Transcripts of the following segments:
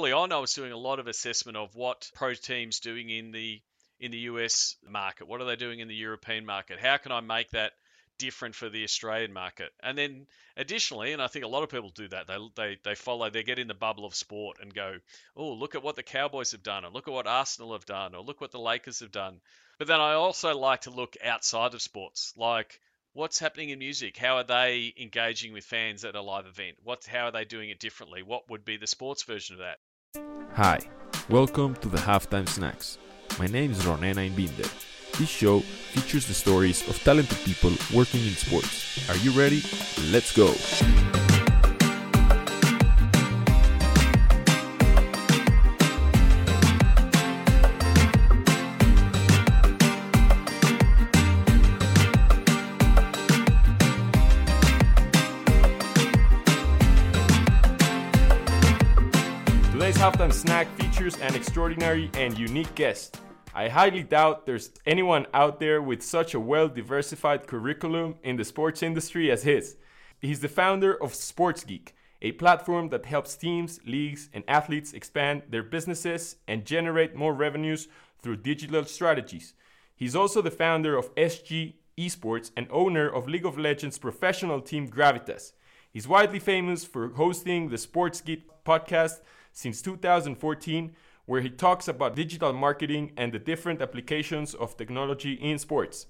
early on, I was doing a lot of assessment of what pro teams doing in the in the US market. What are they doing in the European market? How can I make that different for the Australian market? And then additionally, and I think a lot of people do that, they they they follow, they get in the bubble of sport and go, oh, look at what the Cowboys have done, or look at what Arsenal have done, or look what the Lakers have done. But then I also like to look outside of sports, like what's happening in music? How are they engaging with fans at a live event? What, how are they doing it differently? What would be the sports version of that? Hi, welcome to the Halftime Snacks. My name is Ronena Imbinder. This show features the stories of talented people working in sports. Are you ready? Let's go! Snack features an extraordinary and unique guest. I highly doubt there's anyone out there with such a well diversified curriculum in the sports industry as his. He's the founder of Sports Geek, a platform that helps teams, leagues, and athletes expand their businesses and generate more revenues through digital strategies. He's also the founder of SG Esports and owner of League of Legends professional team Gravitas. He's widely famous for hosting the Sports Geek podcast since 2014, where he talks about digital marketing and the different applications of technology in sports.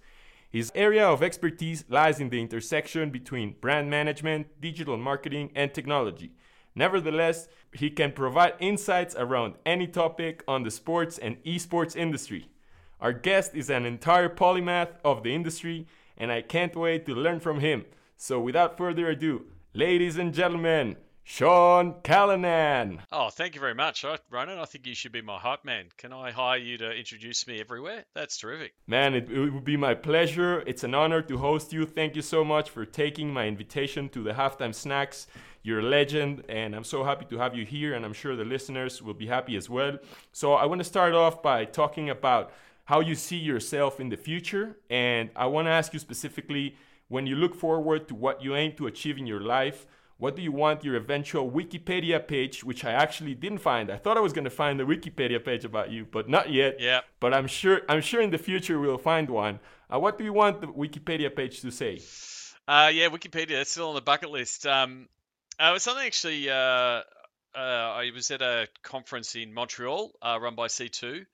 His area of expertise lies in the intersection between brand management, digital marketing, and technology. Nevertheless, he can provide insights around any topic on the sports and esports industry. Our guest is an entire polymath of the industry, and I can't wait to learn from him. So, without further ado, ladies and gentlemen, Sean Callanan. Oh, thank you very much, uh, Ronan. I think you should be my hype man. Can I hire you to introduce me everywhere? That's terrific. Man, it, it, would be my pleasure. It's an honor to host you. Thank you so much for taking my invitation to the halftime snacks. You're a legend, and I'm so happy to have you here, and I'm sure the listeners will be happy as well. So, I want to start off by talking about how you see yourself in the future, and I want to ask you specifically when you look forward to what you aim to achieve in your life what do you want your eventual Wikipedia page, which I actually didn't find. I thought I was going to find the Wikipedia page about you, but not yet. Yeah. But I'm sure I'm sure in the future we'll find one. Uh, what do you want the Wikipedia page to say? Uh, yeah, Wikipedia. That's still on the bucket list. Um, uh, it was something actually. Uh, uh, I was at a conference in Montreal, uh, run by C2.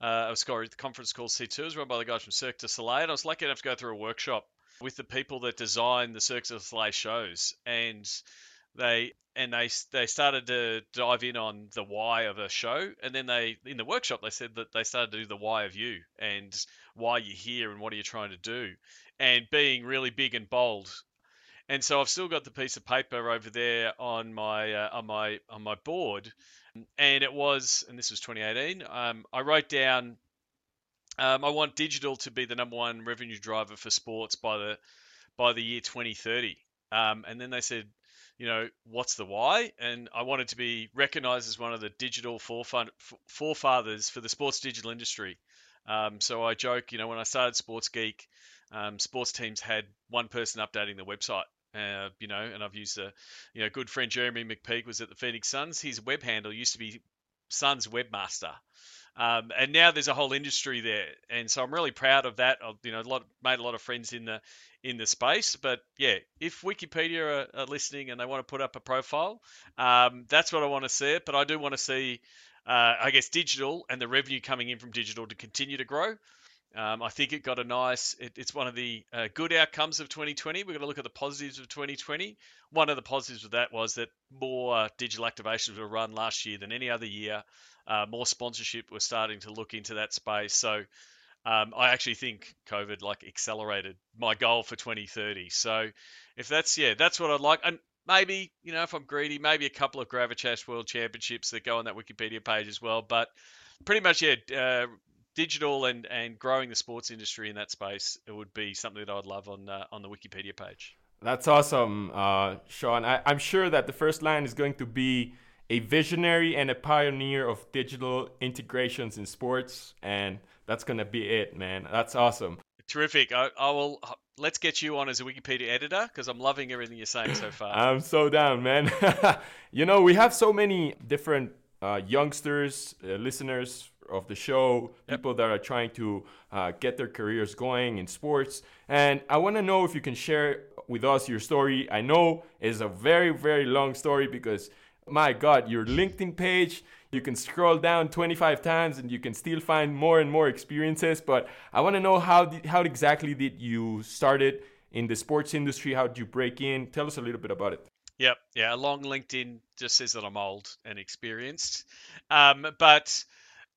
Uh, I was sorry, the conference called C2. It was run by the guys from Cirque du Soleil, and I was lucky enough to go through a workshop with the people that design the Cirque du Soleil shows, and they and they they started to dive in on the why of a show, and then they in the workshop they said that they started to do the why of you and why you're here and what are you trying to do, and being really big and bold. And so I've still got the piece of paper over there on my uh, on my on my board, and it was and this was 2018. Um, I wrote down um, I want digital to be the number one revenue driver for sports by the by the year 2030. Um, and then they said, you know, what's the why? And I wanted to be recognized as one of the digital forefathers for the sports digital industry. Um, so I joke, you know, when I started Sports Geek, um, sports teams had one person updating the website. Uh, you know, and I've used a, you know, good friend Jeremy McPeak was at the Phoenix Suns. His web handle used to be Suns Webmaster. Um, and now there's a whole industry there, and so I'm really proud of that. I've you know a lot, made a lot of friends in the in the space. But yeah, if Wikipedia are, are listening and they want to put up a profile, um, that's what I want to see it. But I do want to see, uh, I guess, digital and the revenue coming in from digital to continue to grow. Um, I think it got a nice. It, it's one of the uh, good outcomes of 2020. We're going to look at the positives of 2020. One of the positives of that was that more uh, digital activations were run last year than any other year uh, more sponsorship was starting to look into that space. So um, I actually think COVID like accelerated my goal for 2030. So if that's yeah, that's what I'd like. And maybe you know if I'm greedy, maybe a couple of Gravitas World Championships that go on that Wikipedia page as well. But pretty much yeah. Uh, digital and, and growing the sports industry in that space, it would be something that I'd love on uh, on the Wikipedia page. That's awesome, uh, Sean. I, I'm sure that the first line is going to be a visionary and a pioneer of digital integrations in sports. And that's going to be it, man. That's awesome. Terrific. I, I will. Let's get you on as a Wikipedia editor because I'm loving everything you're saying so far. I'm so down, man. you know, we have so many different uh, youngsters, uh, listeners of the show, Yep. people that are trying to uh, get their careers going in sports. And I want to know if you can share with us your story. I know it's a very, very long story because, my God, your LinkedIn page, you can scroll down 25 times and you can still find more and more experiences. But I want to know how, did, how exactly did you started in the sports industry? How did you break in? Tell us a little bit about it. Yep, yeah. A long LinkedIn just says that I'm old and experienced, um, but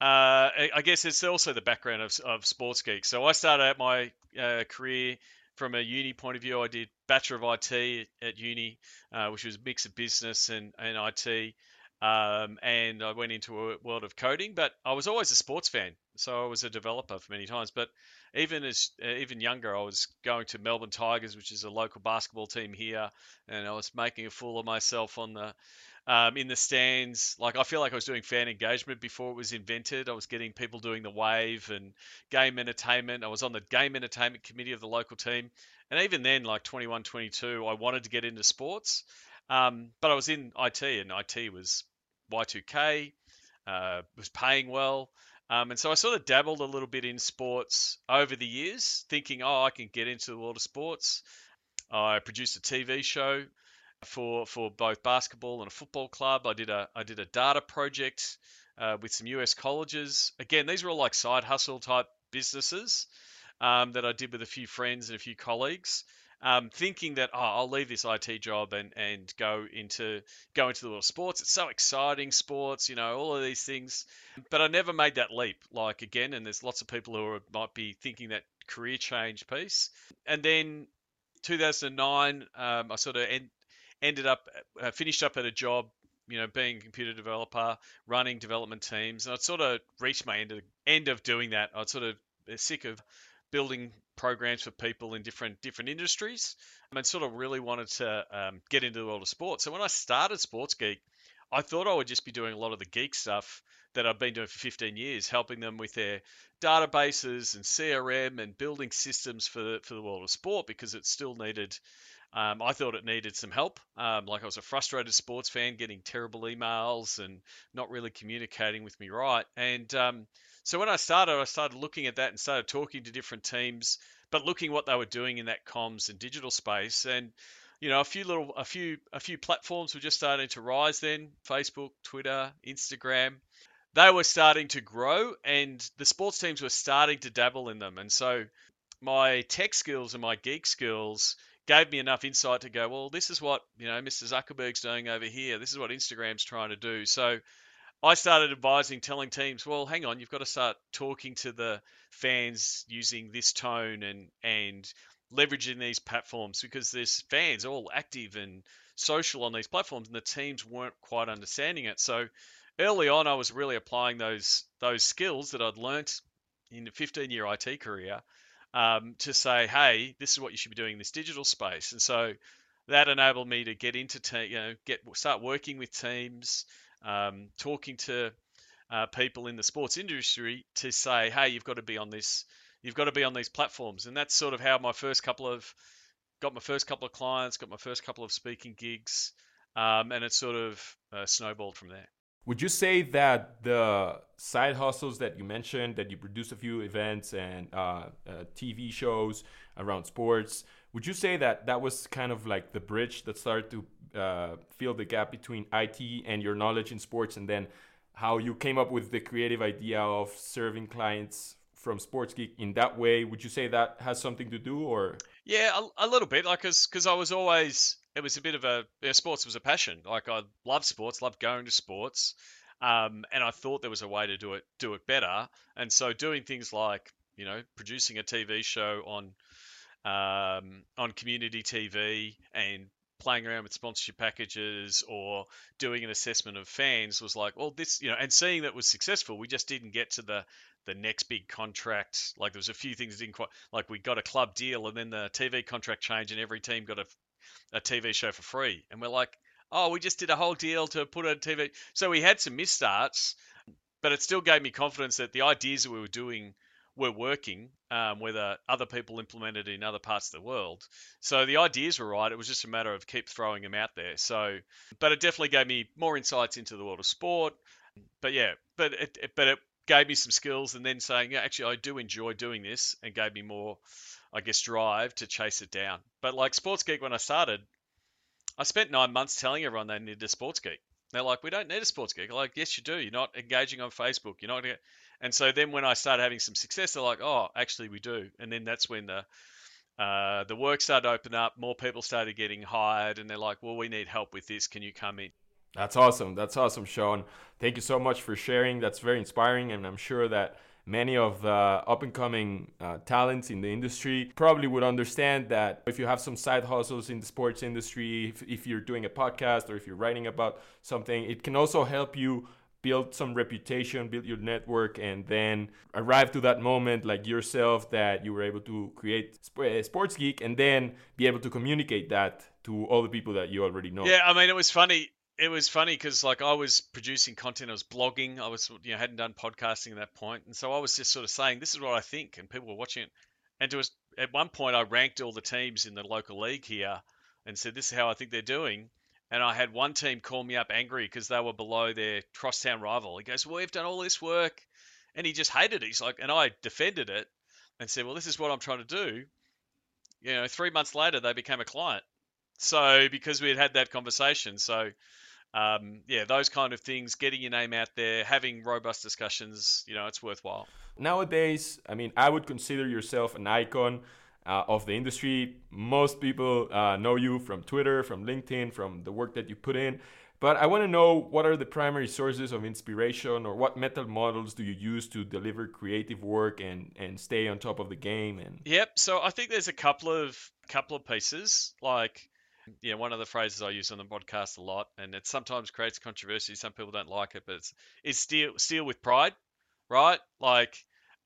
uh, I, guess it's also the background of, of Sports Geek. So I started out my uh, career from a uni point of view. I did Bachelor of IT at uni, uh, which was a mix of business and, and IT. Um, and I went into a world of coding, but I was always a sports fan. So I was a developer for many times. But even as uh, even younger, I was going to Melbourne Tigers, which is a local basketball team here, and I was making a fool of myself on the um, in the stands. Like I feel like I was doing fan engagement before it was invented. I was getting people doing the wave and game entertainment. I was on the game entertainment committee of the local team, and even then, like 21, 22, I wanted to get into sports, um, but I was in IT, and IT was Y2K, uh, was paying well. Um, and so I sort of dabbled a little bit in sports over the years, thinking, oh, I can get into the world of sports. I produced a TV show for for both basketball and a football club. I did a I did a data project uh, with some US colleges. Again, these were all like side hustle type businesses um, that I did with a few friends and a few colleagues um, thinking that oh, I'll leave this IT job and, and go into go into the world of sports. It's so exciting, sports, you know, all of these things. But I never made that leap. Like again, and there's lots of people who are, might be thinking that career change piece. And then 2009, um, I sort of en- ended up uh, finished up at a job. You know, being a computer developer, running development teams, and I'd sort of reached my end of end of doing that. I'd sort of sick of building programs for people in different different industries and sort of really wanted to um, get into the world of sports. So when I started Sports Geek, I thought I would just be doing a lot of the geek stuff that I've been doing for 15 years, helping them with their databases and CRM and building systems for the, for the world of sport because it still needed. Um, I thought it needed some help. Um, like I was a frustrated sports fan, getting terrible emails and not really communicating with me right. And um, so when I started, I started looking at that and started talking to different teams, but looking what they were doing in that comms and digital space. And you know, a few little, a few, a few platforms were just starting to rise. Then Facebook, Twitter, Instagram, they were starting to grow, and the sports teams were starting to dabble in them. And so my tech skills and my geek skills gave me enough insight to go, well, this is what you know Mr. Zuckerberg's doing over here. This is what Instagram's trying to do. So I started advising, telling teams, well, hang on, you've got to start talking to the fans using this tone and and leveraging these platforms because there's fans all active and social on these platforms, and the teams weren't quite understanding it. So early on, I was really applying those those skills that I'd learnt in a 15 year IT career um, to say, hey, this is what you should be doing in this digital space, and so that enabled me to get into te- you know get start working with teams um, talking to uh, people in the sports industry to say, hey, you've got to be on this, you've got to be on these platforms, and that's sort of how my first couple of got my first couple of clients, got my first couple of speaking gigs, um, and it sort of uh, snowballed from there. Would you say that the side hustles that you mentioned, that you produce a few events and uh, uh, TV shows around sports, would you say that that was kind of like the bridge that started to uh, fill the gap between IT and your knowledge in sports, and then how you came up with the creative idea of serving clients from Sports Geek in that way? Would you say that has something to do, or? Yeah, a, a little bit. Like, cause, cause I was always it was a bit of a yeah, sports was a passion. Like I love sports, love going to sports, um, and I thought there was a way to do it do it better. And so doing things like you know producing a TV show on um, on community TV and playing around with sponsorship packages or doing an assessment of fans was like, well, this, you know, and seeing that was successful, we just didn't get to the the next big contract. Like there was a few things that didn't quite, like we got a club deal and then the TV contract changed and every team got a, a TV show for free. And we're like, oh, we just did a whole deal to put a TV. So we had some misstarts, but it still gave me confidence that the ideas that we were doing were working, um, whether other people implemented in other parts of the world. So the ideas were right. It was just a matter of keep throwing them out there. So, but it definitely gave me more insights into the world of sport. But yeah, but it, it but it gave me some skills, and then saying, yeah, actually, I do enjoy doing this, and gave me more, I guess, drive to chase it down. But like Sports Geek, when I started, I spent nine months telling everyone they needed a Sports Geek. They're like, we don't need a Sports Geek. I'm like, yes, you do. You're not engaging on Facebook. You're not. And so then when I started having some success, they're like, oh, actually, we do. And then that's when the uh, the work started to open up. More people started getting hired, and they're like, well, we need help with this. Can you come in? That's awesome. That's awesome, Sean. Thank you so much for sharing. That's very inspiring, and I'm sure that many of the up and coming uh, talents in the industry probably would understand that if you have some side hustles in the sports industry, if, if you're doing a podcast or if you're writing about something, it can also help you build some reputation, build your network, and then arrive to that moment like yourself that you were able to create Sports Geek and then be able to communicate that to all the people that you already know. Yeah, I mean, it was funny. It was funny because like I was producing content, I was blogging, I was you know hadn't done podcasting at that point, and so I was just sort of saying this is what I think, and people were watching it. And to was at one point I ranked all the teams in the local league here and said this is how I think they're doing and I had one team call me up angry because they were below their crosstown rival. He goes, well, "We've done all this work," and he just hated it. He's like, and I defended it and said, "Well, this is what I'm trying to do." You know, three months later, they became a client. So because we had had that conversation, so um, yeah, those kind of things, getting your name out there, having robust discussions, you know, it's worthwhile. Nowadays, I mean, I would consider yourself an icon uh, of the industry. Most people uh, know you from Twitter, from LinkedIn, from the work that you put in. But I want to know what are the primary sources of inspiration or what mental models do you use to deliver creative work and, and stay on top of the game and Yep, so I think there's a couple of couple of pieces like yeah, one of the phrases I use on the podcast a lot and it sometimes creates controversy, some people don't like it, but it's is steal steal with pride, right? Like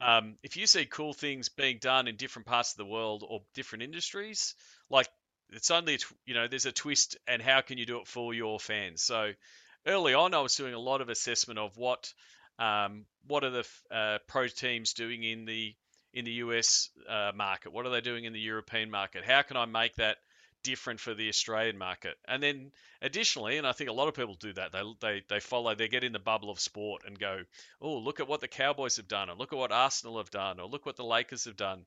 um, if you see cool things being done in different parts of the world or different industries, like it's only you know there's a twist and how can you do it for your fans. So early on, I was doing a lot of assessment of what um, what are the uh, pro teams doing in the in the US uh, market? What are they doing in the European market? How can I make that different for the Australian market. And then additionally, and I think a lot of people do that, they, they, they follow, they get in the bubble of sport and go, oh, look at what the Cowboys have done, or look at what Arsenal have done, or look what the Lakers have done.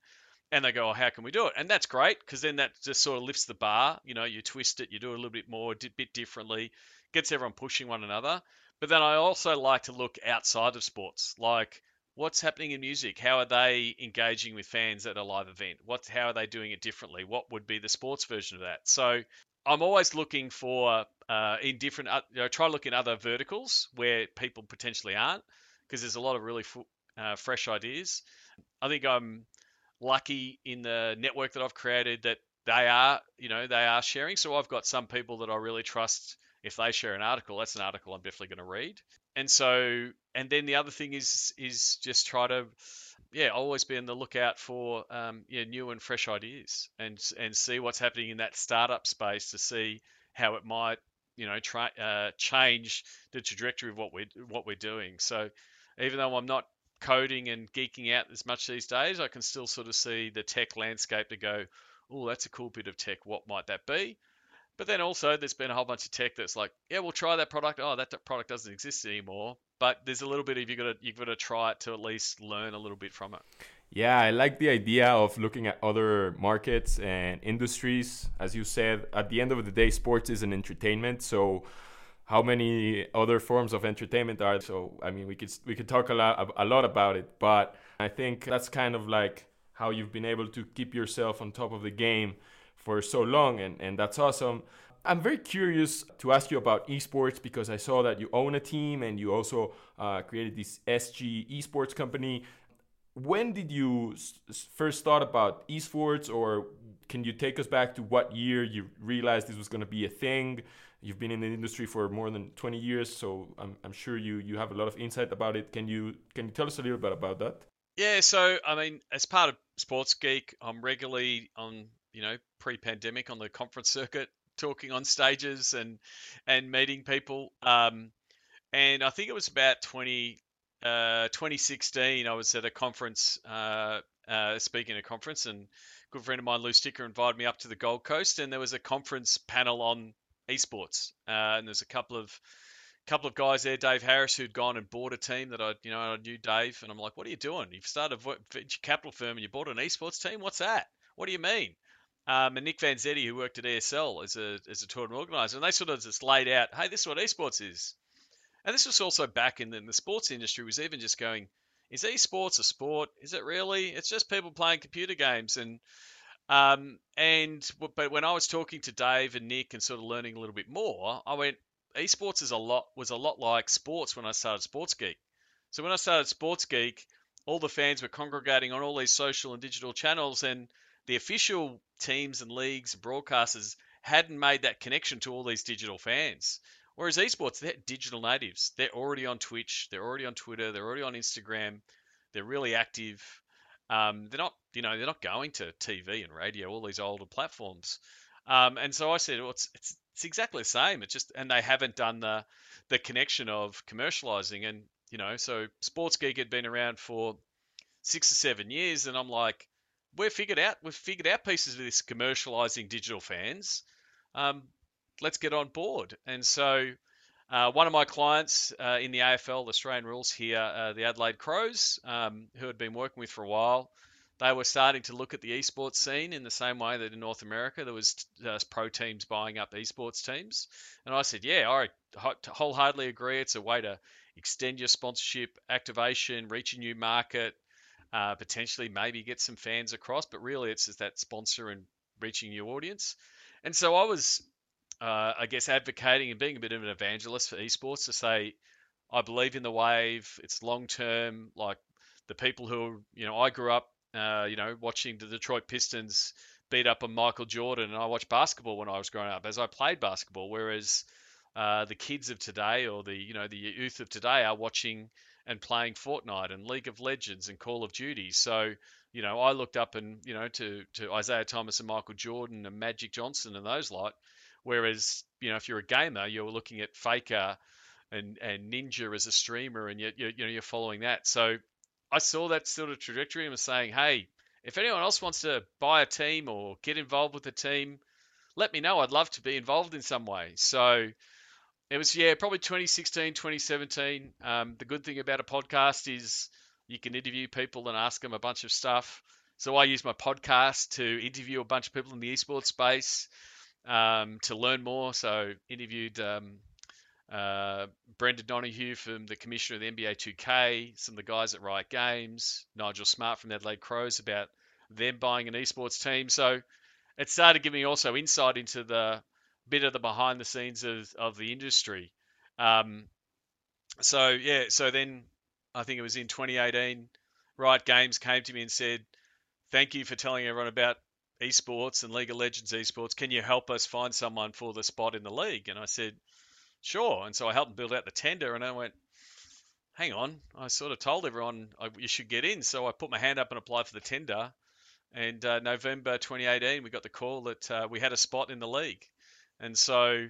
And they go, oh, how can we do it? And that's great because then that just sort of lifts the bar. You know, you twist it, you do it a little bit more, a bit differently, gets everyone pushing one another. But then I also like to look outside of sports, like what's happening in music? How are they engaging with fans at a live event? What how are they doing it differently? What would be the sports version of that? So I'm always looking for uh, in different, uh, you know, try to look in other verticals where people potentially aren't, because there's a lot of really uh, fresh ideas. I think I'm lucky in the network that I've created that they are, you know, they are sharing. So I've got some people that I really trust. If they share an article, that's an article I'm definitely going to read. And so and then the other thing is is just try to yeah always be on the lookout for um, yeah new and fresh ideas and and see what's happening in that startup space to see how it might you know try uh, change the trajectory of what we're what we're doing. So even though I'm not coding and geeking out as much these days I can still sort of see the tech landscape to go oh that's a cool bit of tech. What might that be but then also, there's been a whole bunch of tech that's like, yeah, we'll try that product. Oh, that product doesn't exist anymore. But there's a little bit of you got to you've got to try it to at least learn a little bit from it. Yeah, I like the idea of looking at other markets and industries. As you said, at the end of the day, sports is an entertainment. So, how many other forms of entertainment are? So, I mean, we could we could talk a lot a lot about it, but I think that's kind of like how you've been able to keep yourself on top of the game for so long, and, and that's awesome. I'm very curious to ask you about esports because I saw that you own a team and you also uh, created this SG esports company. When did you s- first thought about esports, or can you take us back to what year you realized this was going to be a thing? You've been in the industry for more than 20 years, so I'm, I'm sure you, you have a lot of insight about it. Can you can you tell us a little bit about that? Yeah, so I mean, as part of Sports Geek, I'm regularly on you know, pre-pandemic on the conference circuit, talking on stages and and meeting people. Um, and I think it was about 20, uh, 2016. I was at a conference, uh, uh, speaking at a conference, and good friend of mine, Lou Sticker, invited me up to the Gold Coast, and there was a conference panel on esports, uh, and there's a couple of couple of guys there, Dave Harris, who'd gone and bought a team that I, you know, I knew Dave, and I'm like, "What are you doing? You've started a venture capital firm and you bought an esports team. What's that? What do you mean?" Um, and Nick Vanzetti, who worked at ESL as a as a tournament organizer, and they sort of just laid out, "Hey, this is what esports is." And this was also back in the, in the sports industry was even just going, "Is esports a sport? Is it really? It's just people playing computer games." And um, and but when I was talking to Dave and Nick and sort of learning a little bit more, I went, esports is a lot was a lot like sports when I started Sports Geek. So when I started Sports Geek, all the fans were congregating on all these social and digital channels, and the official teams and leagues and broadcasters hadn't made that connection to all these digital fans. Whereas esports, they're digital natives. They're already on Twitch, they're already on Twitter, they're already on Instagram, they're really active. Um, they're not, you know, they're not going to TV and radio, all these older platforms. Um, and so I said, well, it's, it's it's exactly the same. It's just, and they haven't done the the connection of commercializing. And you know, so Sports Geek had been around for six or seven years, and I'm like, we've figured out we've figured out pieces of this commercializing digital fans. Um, let's get on board. And so. Uh, one of my clients uh, in the AFL, Australian rules here, uh, the Adelaide Crows, um, who had been working with for a while, they were starting to look at the esports scene in the same way that in North America there was uh, pro teams buying up esports teams. And I said, yeah, I wholeheartedly agree. It's a way to extend your sponsorship activation, reach a new market, uh, potentially maybe get some fans across. But really, it's just that sponsor and reaching new audience. And so I was, uh, I guess, advocating and being a bit of an evangelist for esports to say, I believe in the wave. It's long term. Like the people who, you know, I grew up uh, you know, watching the Detroit Pistons beat up on Michael Jordan, and I watched basketball when I was growing up, as I played basketball. Whereas uh, the kids of today, or the you know the youth of today, are watching and playing Fortnite and League of Legends and Call of Duty. So you know, I looked up and you know to to Isiah Thomas and Michael Jordan and Magic Johnson and those lot. Whereas you know, if you're a gamer, you're looking at Faker and and Ninja as a streamer, and you you, you know you're following that. So I saw that sort of trajectory and was saying, hey, if anyone else wants to buy a team or get involved with a team, let me know. I'd love to be involved in some way. So it was, yeah, probably 2016, 2017. Um, the good thing about a podcast is you can interview people and ask them a bunch of stuff. So I use my podcast to interview a bunch of people in the esports space um, to learn more. So interviewed um, uh, Brendan Donohue from the commissioner of the NBA 2K, some of the guys at Riot Games, Nigel Smart from Adelaide Crows about them buying an esports team. So it started giving me also insight into the bit of the behind the scenes of, of the industry. Um, so yeah, so then I think it was in 2018, Riot Games came to me and said, "Thank you for telling everyone about esports and League of Legends esports. Can you help us find someone for the spot in the league?" And I said, sure. And so I helped them build out the tender, and I went, hang on. I sort of told everyone I, you should get in, so I put my hand up and applied for the tender. And uh, November 2018, we got the call that uh, we had a spot in the league, and so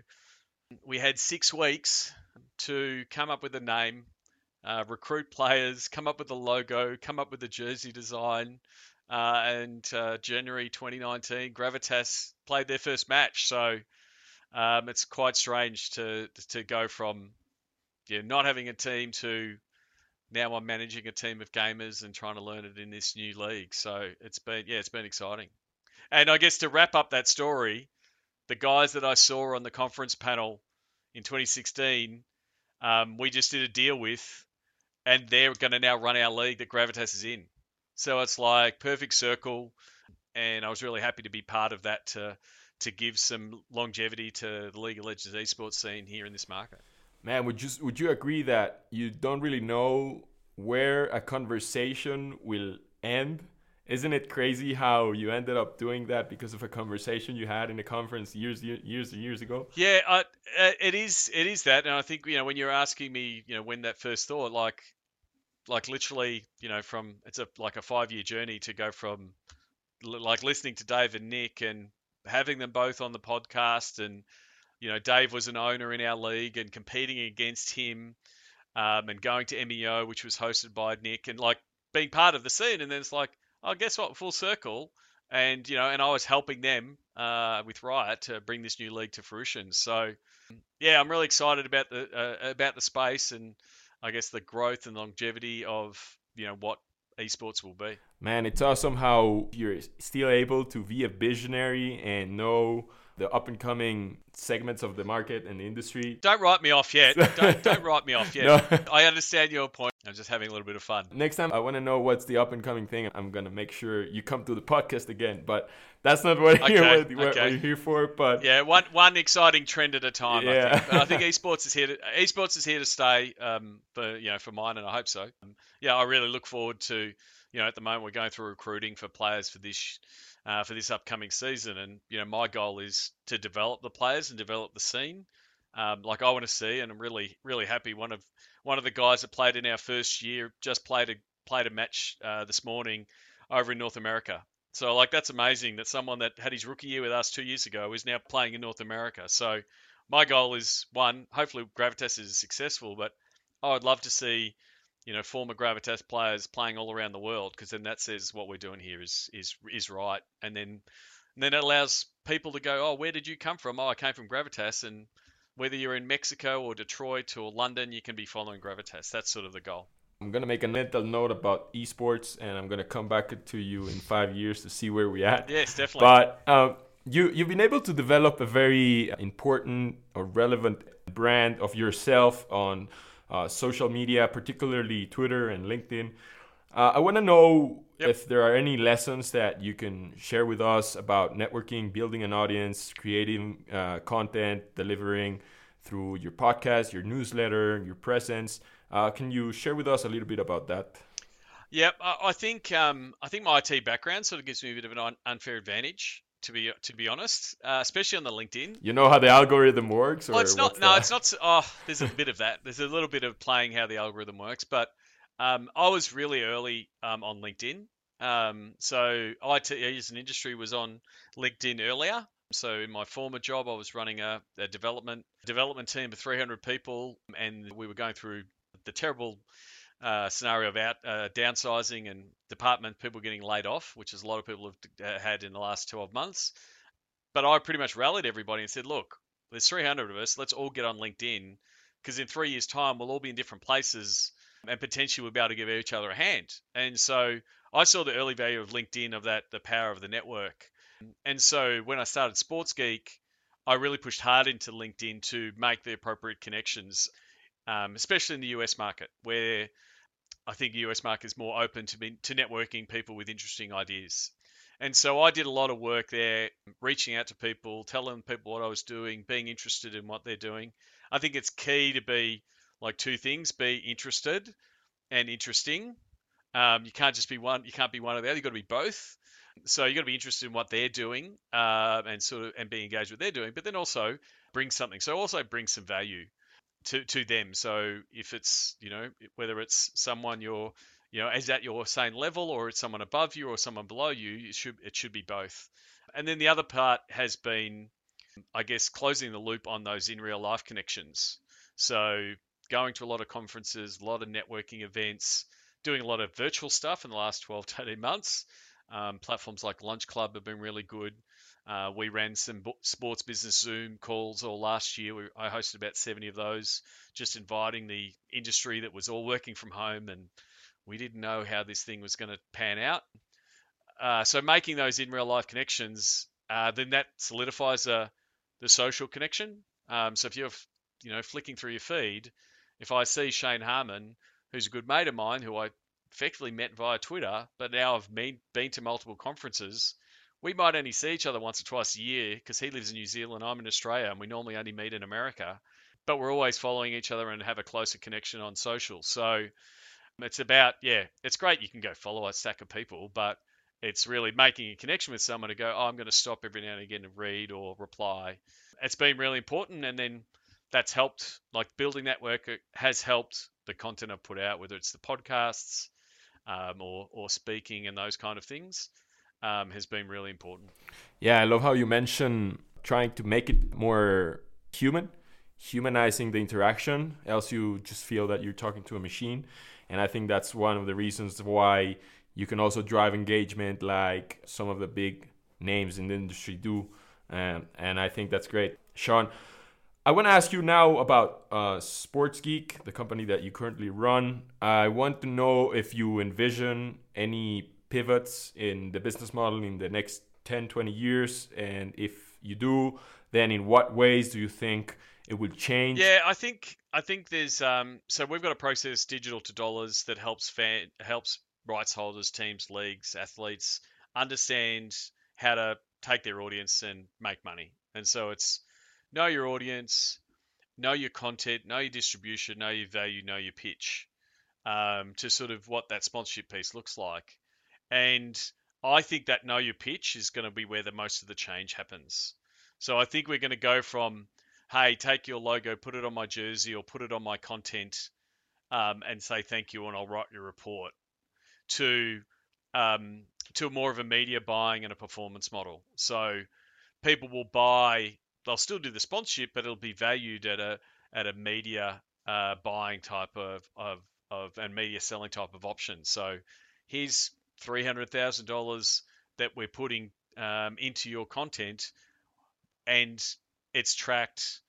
we had six weeks to come up with a name, uh, recruit players, come up with a logo, come up with the jersey design. Uh, and uh, January 2019, Gravitas played their first match. So um, it's quite strange to to go from yeah, not having a team to now I'm managing a team of gamers and trying to learn it in this new league. So it's been yeah, it's been exciting. And I guess to wrap up that story, the guys that I saw on the conference panel in 2016, um, we just did a deal with, and they're going to now run our league that Gravitas is in. So it's like perfect circle, and I was really happy to be part of that to to give some longevity to the League of Legends esports scene here in this market. Man, would you would you agree that you don't really know where a conversation will end? Isn't it crazy how you ended up doing that because of a conversation you had in a conference years years and years ago? Yeah, uh, it is it is that, and I think you know when you're asking me, you know, when that first thought, like like literally, you know, from it's a like a five year journey to go from like listening to Dave and Nick and having them both on the podcast and you know Dave was an owner in our league and competing against him um, and going to MEO which was hosted by Nick and like being part of the scene and then it's like oh guess what full circle and you know, and I was helping them uh, with Riot to bring this new league to fruition. So, yeah, I'm really excited about the uh, about the space and I guess the growth and longevity of you know what esports will be. Man, it's awesome how you're still able to be a visionary and know the up and coming segments of the market and the industry. Don't write me off yet. don't, don't write me off yet. No. I understand your point. I'm just having a little bit of fun. Next time, I want to know what's the up and coming thing. I'm gonna make sure you come to the podcast again. But that's not what, okay, you're, what, what okay. you're here for. But yeah, one one exciting trend at a time. Yeah. I think, I think esports is here. To, esports is here to stay. Um, for you know, for mine, and I hope so. Um, yeah, I really look forward to. You know, at the moment we're going through recruiting for players for this uh, for this upcoming season. And you know, my goal is to develop the players and develop the scene. Um, like I want to see, and I'm really really happy. One of one of the guys that played in our first year just played a played a match uh, this morning over in North America. So like that's amazing that someone that had his rookie year with us two years ago is now playing in North America. So my goal is one, hopefully Gravitas is successful, but I would love to see you know former gravitas players playing all around the world because then that says what we're doing here is is is right. And then and then it allows people to go oh where did you come from? Oh i came from gravitas. And whether you're in mexico or detroit or london you can be following gravitas. That's sort of the goal. I'm going to make a mental note about esports and i'm going to come back to you in five years to see where we're at. Yes definitely. But um, you you've been able to develop a very important or relevant brand of yourself on uh, social media, particularly Twitter and LinkedIn. Uh, I want to know yep. if there are any lessons that you can share with us about networking, building an audience, creating uh, content, delivering through your podcast, your newsletter, your presence. Uh, can you share with us a little bit about that? Yep, I think um, I think my IT background sort of gives me a bit of an unfair advantage to be to be honest, uh, especially on the LinkedIn. You know how the algorithm works, well, it's not. No, it's not. Oh, there's a bit of that. There's a little bit of playing how the algorithm works, but um, I was really early um, on LinkedIn. Um, so IT as an industry was on LinkedIn earlier. So in my former job, I was running a, a development development team of 300 people, and we were going through the terrible uh, scenario of out uh, downsizing and department people getting laid off, which is a lot of people have uh, had in the last 12 months. But I pretty much rallied everybody and said, look, there's 300 of us. Let's all get on LinkedIn because in three years' time, we'll all be in different places and potentially we'll be able to give each other a hand. And so I saw the early value of LinkedIn, of that, the power of the network. And so when I started Sports Geek, I really pushed hard into LinkedIn to make the appropriate connections, um, especially in the US market, where I think US market is more open to be, to networking people with interesting ideas. And so I did a lot of work there, reaching out to people, telling people what I was doing, being interested in what they're doing. I think it's key to be like two things: be interested and interesting. Um, you can't just be one. You can't be one or the other. You've got to be both. So you've got to be interested in what they're doing uh, and sort of and be engaged with what they're doing, but then also bring something. So also bring some value to to them. So if it's you know whether it's someone you're you know is at your same level or it's someone above you or someone below you, it should it should be both. And then the other part has been, I guess, closing the loop on those in real life connections. So going to a lot of conferences, a lot of networking events, doing a lot of virtual stuff in the last 12 to 18 months. Um, platforms like Lunchclub have been really good. Uh, we ran some sports business Zoom calls all last year. We, I hosted about 70 of those, just inviting the industry that was all working from home, and we didn't know how this thing was going to pan out. Uh, so making those in real life connections, uh, then that solidifies uh, the social connection. Um, so if you're, you know, flicking through your feed, if I see Shane Harmon, who's a good mate of mine, who I effectively met via Twitter, but now I've been, been to multiple conferences we might only see each other once or twice a year because he lives in New Zealand, I'm in Australia, and we normally only meet in America. But we're always following each other and have a closer connection on social. So it's about, yeah, it's great you can go follow a stack of people, but it's really making a connection with someone to go, oh, I'm going to stop every now and again to read or reply. It's been really important. And then that's helped, like building that work has helped the content I've put out, whether it's the podcasts um, or, or speaking and those kind of things um, has been really important. Yeah, I love how you mention trying to make it more human, humanizing the interaction, else you just feel that you're talking to a machine. And I think that's one of the reasons why you can also drive engagement like some of the big names in the industry do. Um, and I think that's great. Sean, I want to ask you now about uh, Sports Geek, the company that you currently run. I want to know if you envision any pivots in the business model in the next 10, 20 years. And if you do, then in what ways do you think it will change? Yeah, I think I think there's um, so we've got a process digital to dollars that helps fan helps rights holders, teams, leagues, athletes understand how to take their audience and make money. And so it's know your audience, know your content, know your distribution, know your value, know your pitch, um, to sort of what that sponsorship piece looks like. And I think that know your pitch is going to be where the most of the change happens. So I think we're going to go from, hey, take your logo, put it on my jersey or put it on my content, um, and say thank you, and I'll write your report, to um, to more of a media buying and a performance model. So people will buy, they'll still do the sponsorship, but it'll be valued at a at a media uh, buying type of, of of and media selling type of option. So here's three hundred thousand dollars that we're putting um, into your content, and it's tracked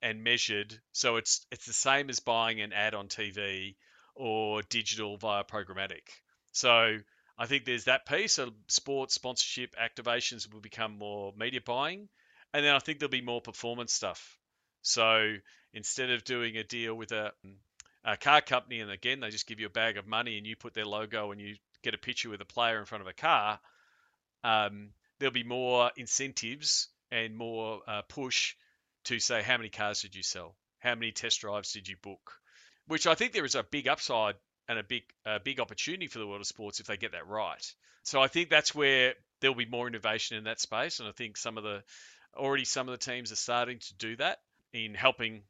and measured. So it's it's the same as buying an ad on TV or digital via programmatic. So I think there's that piece. So sports sponsorship activations will become more media buying, and then I think there'll be more performance stuff. So instead of doing a deal with a, a car company, and again they just give you a bag of money and you put their logo and you get a picture with a player in front of a car, um, there'll be more incentives and more uh, push to say how many cars did you sell, how many test drives did you book, which I think there is a big upside and a big a big opportunity for the world of sports if they get that right. So I think that's where there'll be more innovation in that space, and I think some of the already some of the teams are starting to do that in helping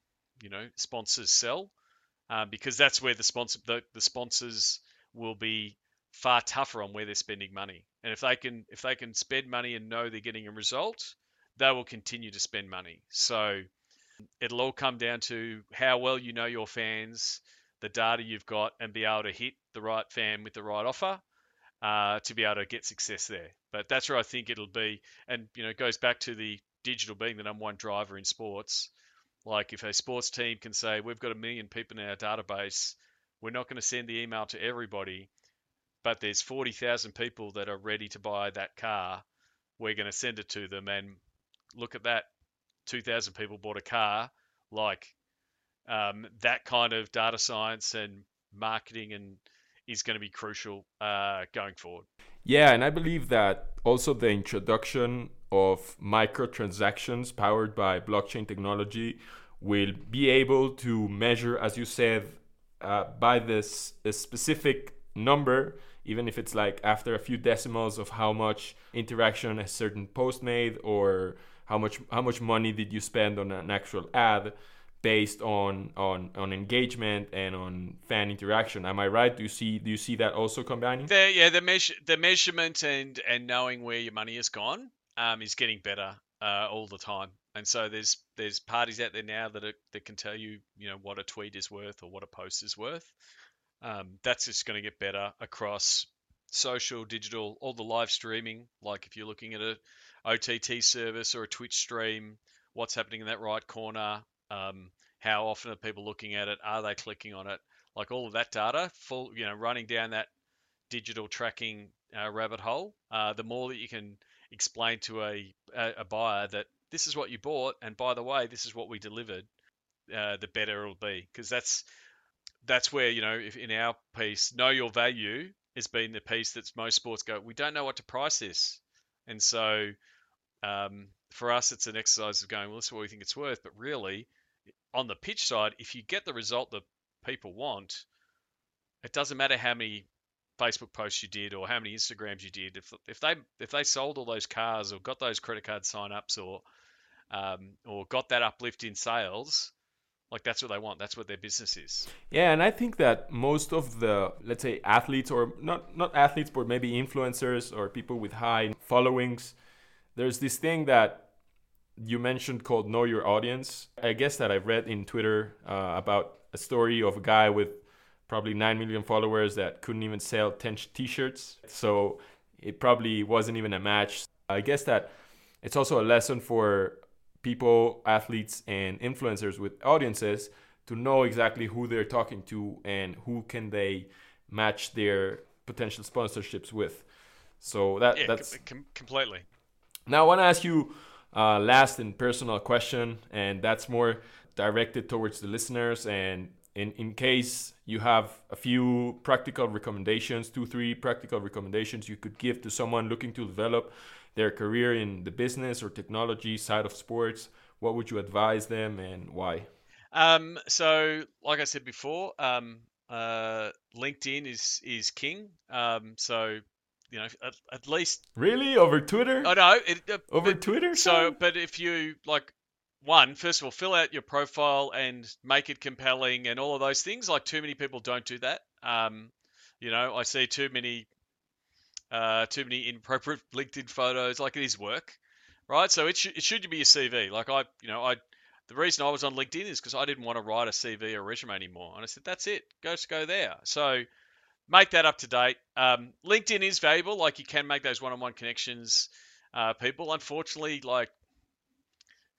you know sponsors sell um, because that's where the sponsor the, the sponsors will be far tougher on where they're spending money. And if they can if they can spend money and know they're getting a result, they will continue to spend money. So it'll all come down to how well you know your fans, the data you've got, and be able to hit the right fan with the right offer uh, to be able to get success there. But that's where I think it'll be, and you know, it goes back to the digital being the number one driver in sports. Like if a sports team can say we've got a million people in our database, we're not going to send the email to everybody but there's 40,000 people that are ready to buy that car. We're going to send it to them and look at that. 2,000 people bought a car. Like um, that kind of data science and marketing and is going to be crucial uh, going forward. Yeah, and I believe that also the introduction of microtransactions powered by blockchain technology will be able to measure, as you said, uh, by this specific number even if it's like after a few decimals of how much interaction a certain post made or how much how much money did you spend on an actual ad based on on on engagement and on fan interaction. Am i right? Do you see do you see that also combining? The, yeah the measure the measurement and and knowing where your money has gone um, is getting better uh, all the time. And so there's there's parties out there now that are, that can tell you you know what a tweet is worth or what a post is worth um, that's just going to get better across social, digital, all the live streaming. Like if you're looking at a OTT service or a Twitch stream, what's happening in that right corner? Um, how often are people looking at it? Are they clicking on it? Like all of that data, full, you know, running down that digital tracking uh, rabbit hole. Uh, the more that you can explain to a, a, buyer that this is what you bought, and by the way, this is what we delivered, uh, the better it'll be. Because that's that's where you know if in our piece know your value has been the piece that's most sports go we don't know what to price this. And so um, for us it's an exercise of going well this is what we think it's worth. But really on the pitch side if you get the result that people want it doesn't matter how many facebook posts you did or how many instagrams you did if, if they if they sold all those cars or got those credit card sign-ups or um, or got that uplift in sales like that's what they want that's what their business is yeah and i think that most of the let's say athletes or not not athletes but maybe influencers or people with high followings there's this thing that you mentioned called know your audience i guess that i've read in twitter uh, about a story of a guy with probably 9 million followers that couldn't even sell 10 t-shirts. So it probably wasn't even a match. I guess that it's also a lesson for people, athletes, and influencers with audiences to know exactly who they're talking to and who can they match their potential sponsorships with. So that yeah, that's com- completely. Now I want to ask you uh, last and personal question, and that's more directed towards the listeners. And in in case you have a few practical recommendations, two three practical recommendations you could give to someone looking to develop their career in the business or technology side of sports, what would you advise them and why? Um, so, like I said before, um, uh, LinkedIn is is king. Um, so, you know, at, at least really over Twitter. I know it, uh, over but, Twitter. So, but if you like, one first of all, fill out your profile and make it compelling and all of those things. Like, too many people don't do that. Um, you know, I see too many, uh, too many inappropriate LinkedIn photos. Like, it is work, right? So it should it should be your CV. Like I, you know, I the reason I was on LinkedIn is because I didn't want to write a CV or resume anymore. And I said, that's it, go just go there. So make that up to date. Um, LinkedIn is valuable, like you can make those one-on-one connections. Uh, people, unfortunately, like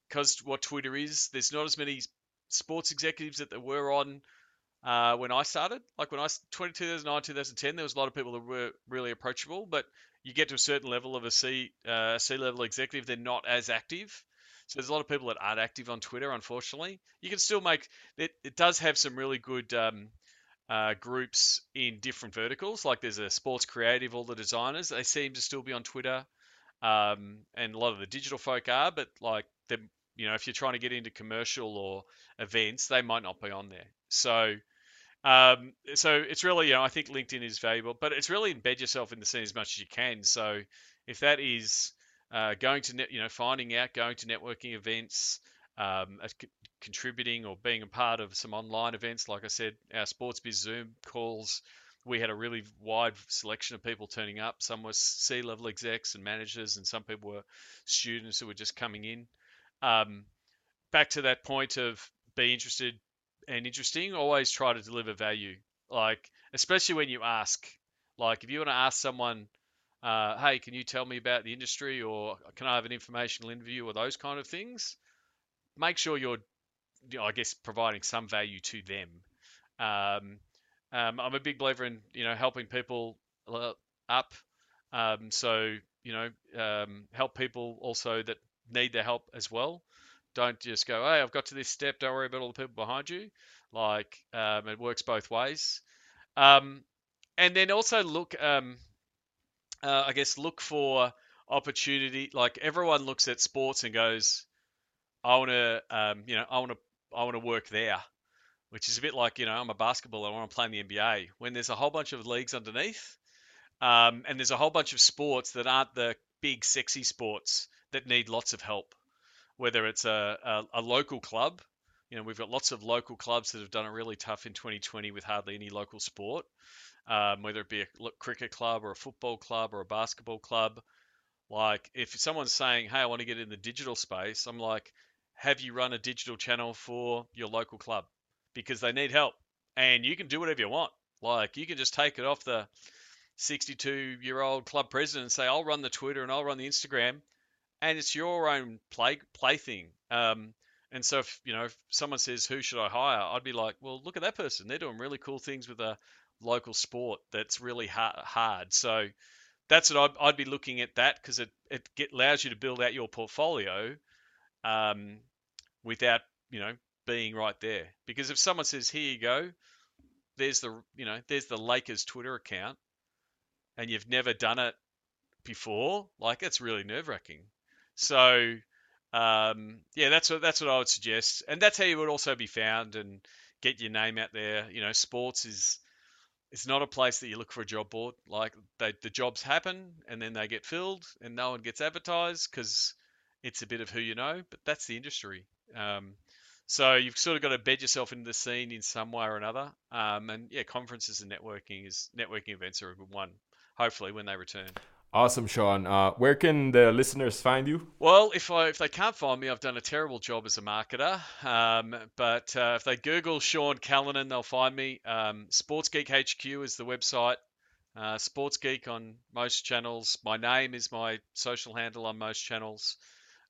because what Twitter is, there's not as many sports executives that there were on uh, when I started. Like when I 2009, 2010, there was a lot of people that were really approachable, but you get to a certain level of a C uh, C level executive, they're not as active. So there's a lot of people that aren't active on Twitter, unfortunately. You can still make it. It does have some really good um, uh, groups in different verticals. Like there's a sports creative, all the designers. They seem to still be on Twitter, um, and a lot of the digital folk are. But like the, you know, if you're trying to get into commercial or events, they might not be on there. So. Um, so it's really, you know, I think LinkedIn is valuable, but it's really embed yourself in the scene as much as you can. So if that is uh, going to net, you know, finding out, going to networking events, um, contributing or being a part of some online events. Like I said, our Sports Biz Zoom calls, we had a really wide selection of people turning up. Some were C-level execs and managers, and some people were students who were just coming in. Um, back to that point of be interested and interesting. Always try to deliver value. Like especially when you ask. Like if you want to ask someone uh, hey, can you tell me about the industry or can I have an informational interview or those kind of things? Make sure you're, you know, I guess, providing some value to them. Um, um, I'm a big believer in, you know, helping people uh, up. Um, so, you know, um, help people also that need their help as well. Don't just go, hey, I've got to this step. Don't worry about all the people behind you. Like, um, it works both ways. Um, and then also look, um, uh, I guess, look for opportunity. Like everyone looks at sports and goes, I want to, um, you know, I want to, I want to work there, which is a bit like, you know, I'm a basketballer. I want to play in the NBA. When there's a whole bunch of leagues underneath, um, and there's a whole bunch of sports that aren't the big, sexy sports that need lots of help. Whether it's a, a, a local club, you know, we've got lots of local clubs that have done it really tough in 2020 with hardly any local sport um, whether it be a cricket club or a football club or a basketball club. Like, if someone's saying, "Hey, I want to get in the digital space," I'm like, "Have you run a digital channel for your local club?" Because they need help, and you can do whatever you want. Like, you can just take it off the 62-year-old club president and say, "I'll run the Twitter and I'll run the Instagram," and it's your own play plaything. Um, and so, if you know, if someone says, "Who should I hire?" I'd be like, "Well, look at that person. They're doing really cool things with a local sport that's really hard. So that's what I'd, I'd be looking at that because it, it get, allows you to build out your portfolio um, without, you know, being right there. Because if someone says, here you go, there's the, you know, there's the Lakers Twitter account and you've never done it before, like it's really nerve wracking. So, um, yeah, that's what that's what I would suggest, and that's how you would also be found and get your name out there. You know, sports is it's not a place that you look for a job board. Like they, the jobs happen and then they get filled and no one gets advertised because it's a bit of who you know. But that's the industry. Um, so you've sort of got to bed yourself into the scene in some way or another. Um, and yeah, conferences and networking is networking events are a good one. Hopefully when they return. Awesome, Sean. Uh, where can the listeners find you? Well, if I, if they can't find me, I've done a terrible job as a marketer. Um, but uh, if they Google Sean Callanan, they'll find me. Um, Sports Geek HQ is the website. Uh, Sports Geek on most channels. My name is my social handle on most channels.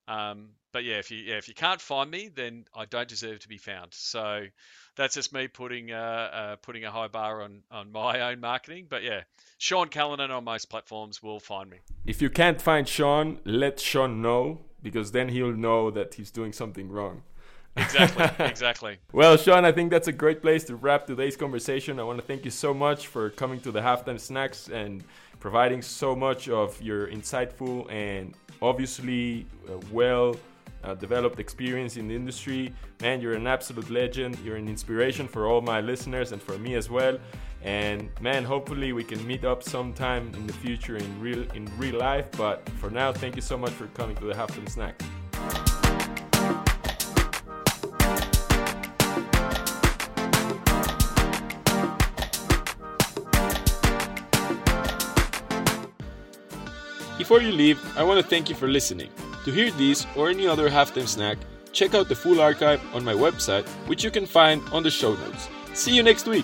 Um, but yeah, if you yeah, if you can't find me, then I don't deserve to be found. So that's just me putting uh, uh, putting a high bar on on my own marketing. But yeah, Sean Callanan on most platforms will find me. If you can't find Sean, let Sean know because then he'll know that he's doing something wrong. Exactly, exactly. well, Sean, I think that's a great place to wrap today's conversation. I want to thank you so much for coming to the halftime snacks and providing so much of your insightful and obviously uh, well uh, developed experience in the industry. Man, you're an absolute legend. You're an inspiration for all my listeners and for me as well. And man, hopefully we can meet up sometime in the future in real in real life. But for now, thank you so much for coming to the Halftime Snack. Before you leave, I want to thank you for listening. To hear this or any other halftime snack, check out the full archive on my website, which you can find on the show notes. See you next week!